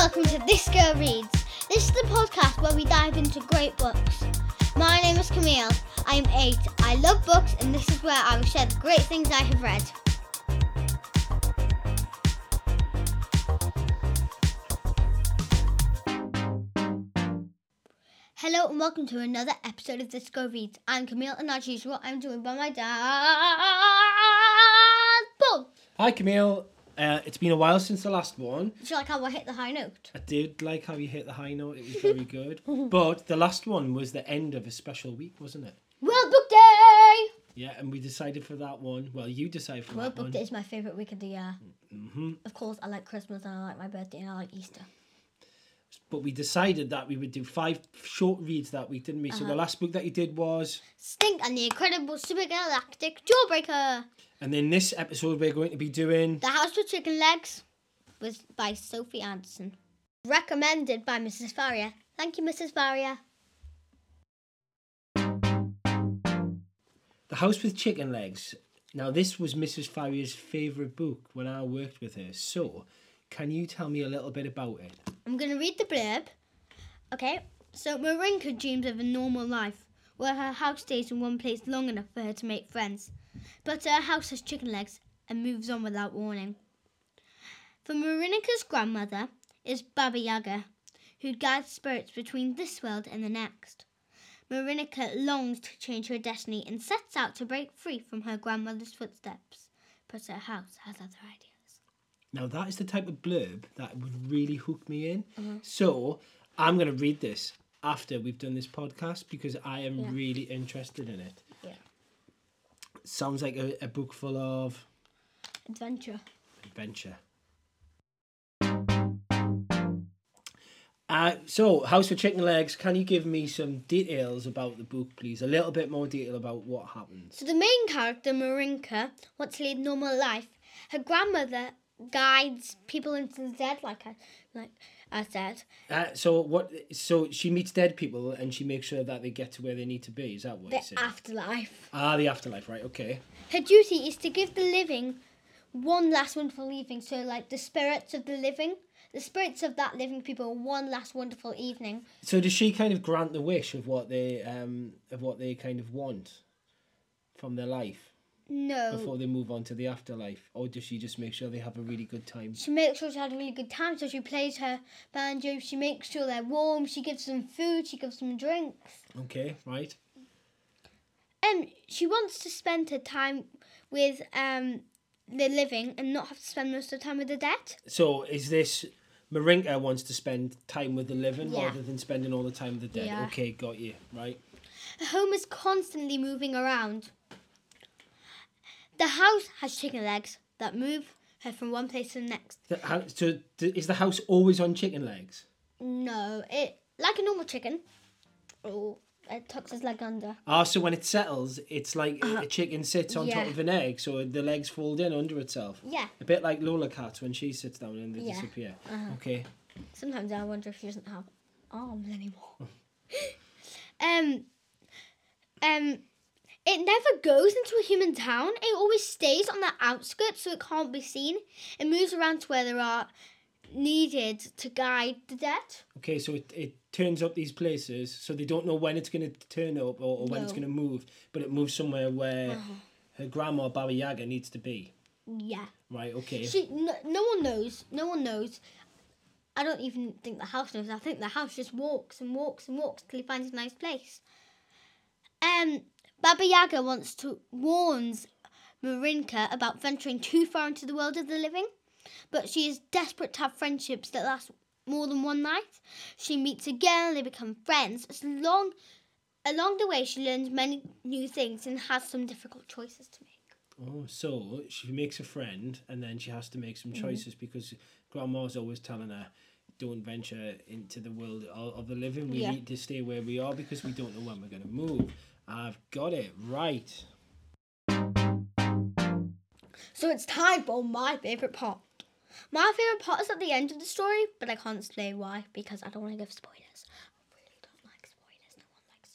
welcome to This Girl Reads. This is the podcast where we dive into great books. My name is Camille. I am eight. I love books, and this is where I will share the great things I have read. Hello and welcome to another episode of This Girl Reads. I'm Camille, and as usual, I'm joined by my dad. Hi Camille. Uh, it's been a while since the last one. Do you like how I hit the high note? I did like how you hit the high note. It was very good. but the last one was the end of a special week, wasn't it? World Book Day! Yeah, and we decided for that one. Well, you decided for World that Book one. Day is my favourite week of the year. hmm Of course, I like Christmas and I like my birthday and I like Easter. But we decided that we would do five short reads that week, didn't we? So the uh-huh. last book that you did was, Stink and the Incredible Supergalactic Jawbreaker. and then this episode we're going to be doing. The House with Chicken Legs was by Sophie Anderson. Recommended by Mrs. Faria. Thank you, Mrs. Faria. The House with Chicken Legs. Now, this was Mrs. Farrier's favourite book when I worked with her. So, can you tell me a little bit about it? I'm going to read the blurb. Okay, so Marinka dreams of a normal life where her house stays in one place long enough for her to make friends. But her house has chicken legs and moves on without warning. For Marinka's grandmother is Baba Yaga, who guides spirits between this world and the next. Marinka longs to change her destiny and sets out to break free from her grandmother's footsteps, but her house has other ideas. Now that is the type of blurb that would really hook me in. Mm-hmm. So I'm going to read this after we've done this podcast because I am Yeah. really interested in it. Yeah. Sounds like a, a book full of Adventure. adventure. Uh, so, House for Chicken Legs, can you give me some details about the book, please? A little bit more detail about what happens. So the main character, Marinka, wants to lead a normal life. Her grandmother guides people into the dead, like I, like I said. Uh, so what? So she meets dead people and she makes sure that they get to where they need to be. Is that what The afterlife. Ah, the afterlife, right? Okay. Her duty is to give the living one last wonderful evening. So, like the spirits of the living, the spirits of that living people, one last wonderful evening. So does she kind of grant the wish of what they um of what they kind of want from their life No. before they move on to the afterlife, or does she just make sure they have a really good time? She makes sure she had a really good time, so she plays her banjo. She makes sure they're warm. She gives them food. She gives them drinks. Okay, right. Um, she wants to spend her time with um the living and not have to spend most of the time with the dead. So is this Marinka wants to spend time with the living Yeah. rather than spending all the time with the dead? Yeah. Okay, got you. Right. Her home is constantly moving around. The house has chicken legs that move her from one place to the next. The, how, so th- is the house always on chicken legs? No, it like a normal chicken. Oh, it tucks his leg under. Ah, so when it settles, it's like a chicken sits on top Uh-huh. of an egg, so the legs fold in under itself. Yeah. A bit like Lola Cat when she sits down and they Yeah. Uh-huh. disappear. Okay. Sometimes I wonder if she doesn't have arms anymore. um, um, it never goes into a human town. It always stays on the outskirts, so it can't be seen. It moves around to where there are needed to guide the dead. Okay, so it, it turns up these places, so they don't know when it's going to turn up or, or when it's going to move, but it moves somewhere where her grandma Baba Yaga needs to be. Yeah. Right, okay. She, no, no one knows. No one knows. I don't even think the house knows. I think the house just walks and walks and walks till he finds a nice place. Um, Baba Yaga wants to warns Marinka about venturing too far into the world of the living, but she is desperate to have friendships that last more than one night. She meets again, they become friends. As long, along the way, she learns many new things and has some difficult choices to make. Oh, so she makes a friend and then she has to make some mm-hmm. choices because grandma's always telling her, don't venture into the world of, of the living. We Yeah. need to stay where we are because we don't know when we're going to move. I've got it right. So it's time for my favourite part. My favourite part is at the end of the story, but I can't say why because I don't want to give spoilers. I really don't like spoilers. No one likes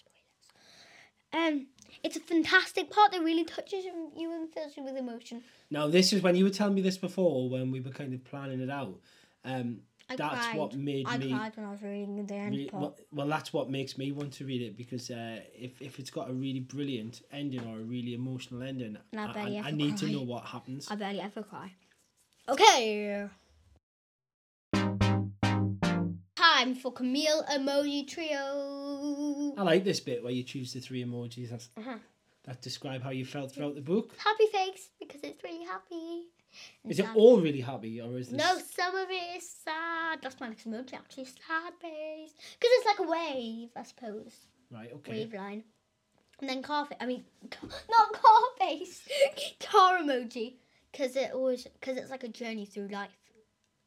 spoilers. Um, it's a fantastic part that really touches you and fills you with emotion. Now, this is when you were telling me this before when we were kind of planning it out. Um, I that's cried. what made I me. cried when I was reading the end Re- well, well, that's what makes me want to read it because uh, if, if it's got a really brilliant ending or a really emotional ending, And I I, I, I need to know what happens. I barely ever cry. Okay. Time for Camille emoji trio. I like this bit where you choose the three emojis that's, Uh-huh. that describe how you felt throughout the book. Happy face because it's really happy. Is it all really happy or is this? No, some of it is sad. That's my next emoji actually. Sad face. Because it's like a wave, I suppose. Right. Okay. Wave line. And then car face. I mean, not car face. car emoji. Because it always, because it's like a journey through life.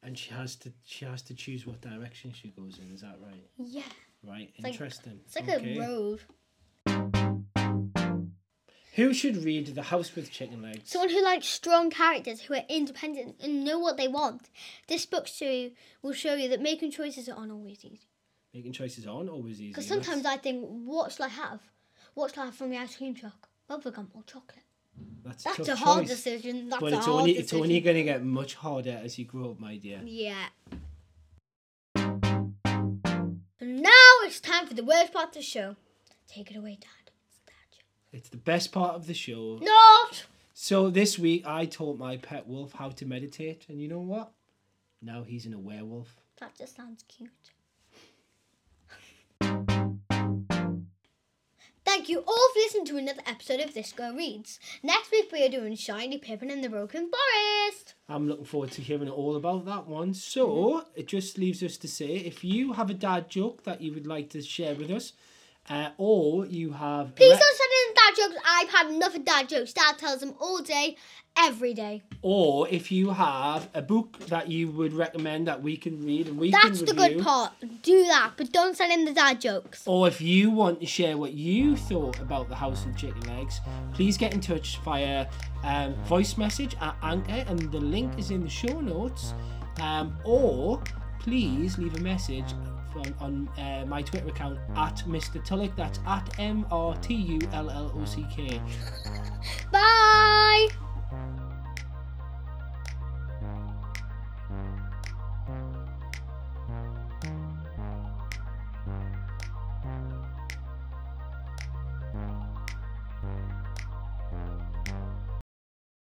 And she has to she has to choose what direction she goes in. Is that right? Yeah. Right. like- Interesting. It's like okay. a road. Who should read The House with Chicken Legs? Someone who likes strong characters who are independent and know what they want. This book show will show you that making choices aren't always easy. Making choices aren't always easy. Because That's- sometimes I think, what shall I have? What shall I have from the ice cream truck? Bubblegum or chocolate? that's, That's tough a hard choice. decision. That's but a it's hard only decision. it's only going to get much harder as you grow up, my dear. Yeah. And now it's time for the worst part of the show. Take it away, Dad. It's Dad joke. It's the best part of the show. Not! So this week I taught my pet wolf how to meditate, and you know what? Now he's in a werewolf. That just sounds cute. Thank you all for listening to another episode of This Girl Reads. Next week we are doing Shiny Pippin and the Broken Forest. I'm looking forward to hearing all about that one. So it just leaves us to say if you have a dad joke that you would like to share with us, uh, or you have Please re- don't dad jokes. I've had enough of dad jokes. Dad tells them all day, every day. or if you have a book that you would recommend that we can read and we That's can the review. good part. Do that, but don't send in the dad jokes. Or if you want to share what you thought about the House of Chicken Legs, please get in touch via um, voice message at Anchor, and the link is in the show notes. Um, or please leave a message from, on uh, my Twitter account at Mr. Tullock. That's at M R T U L L O C K. Bye!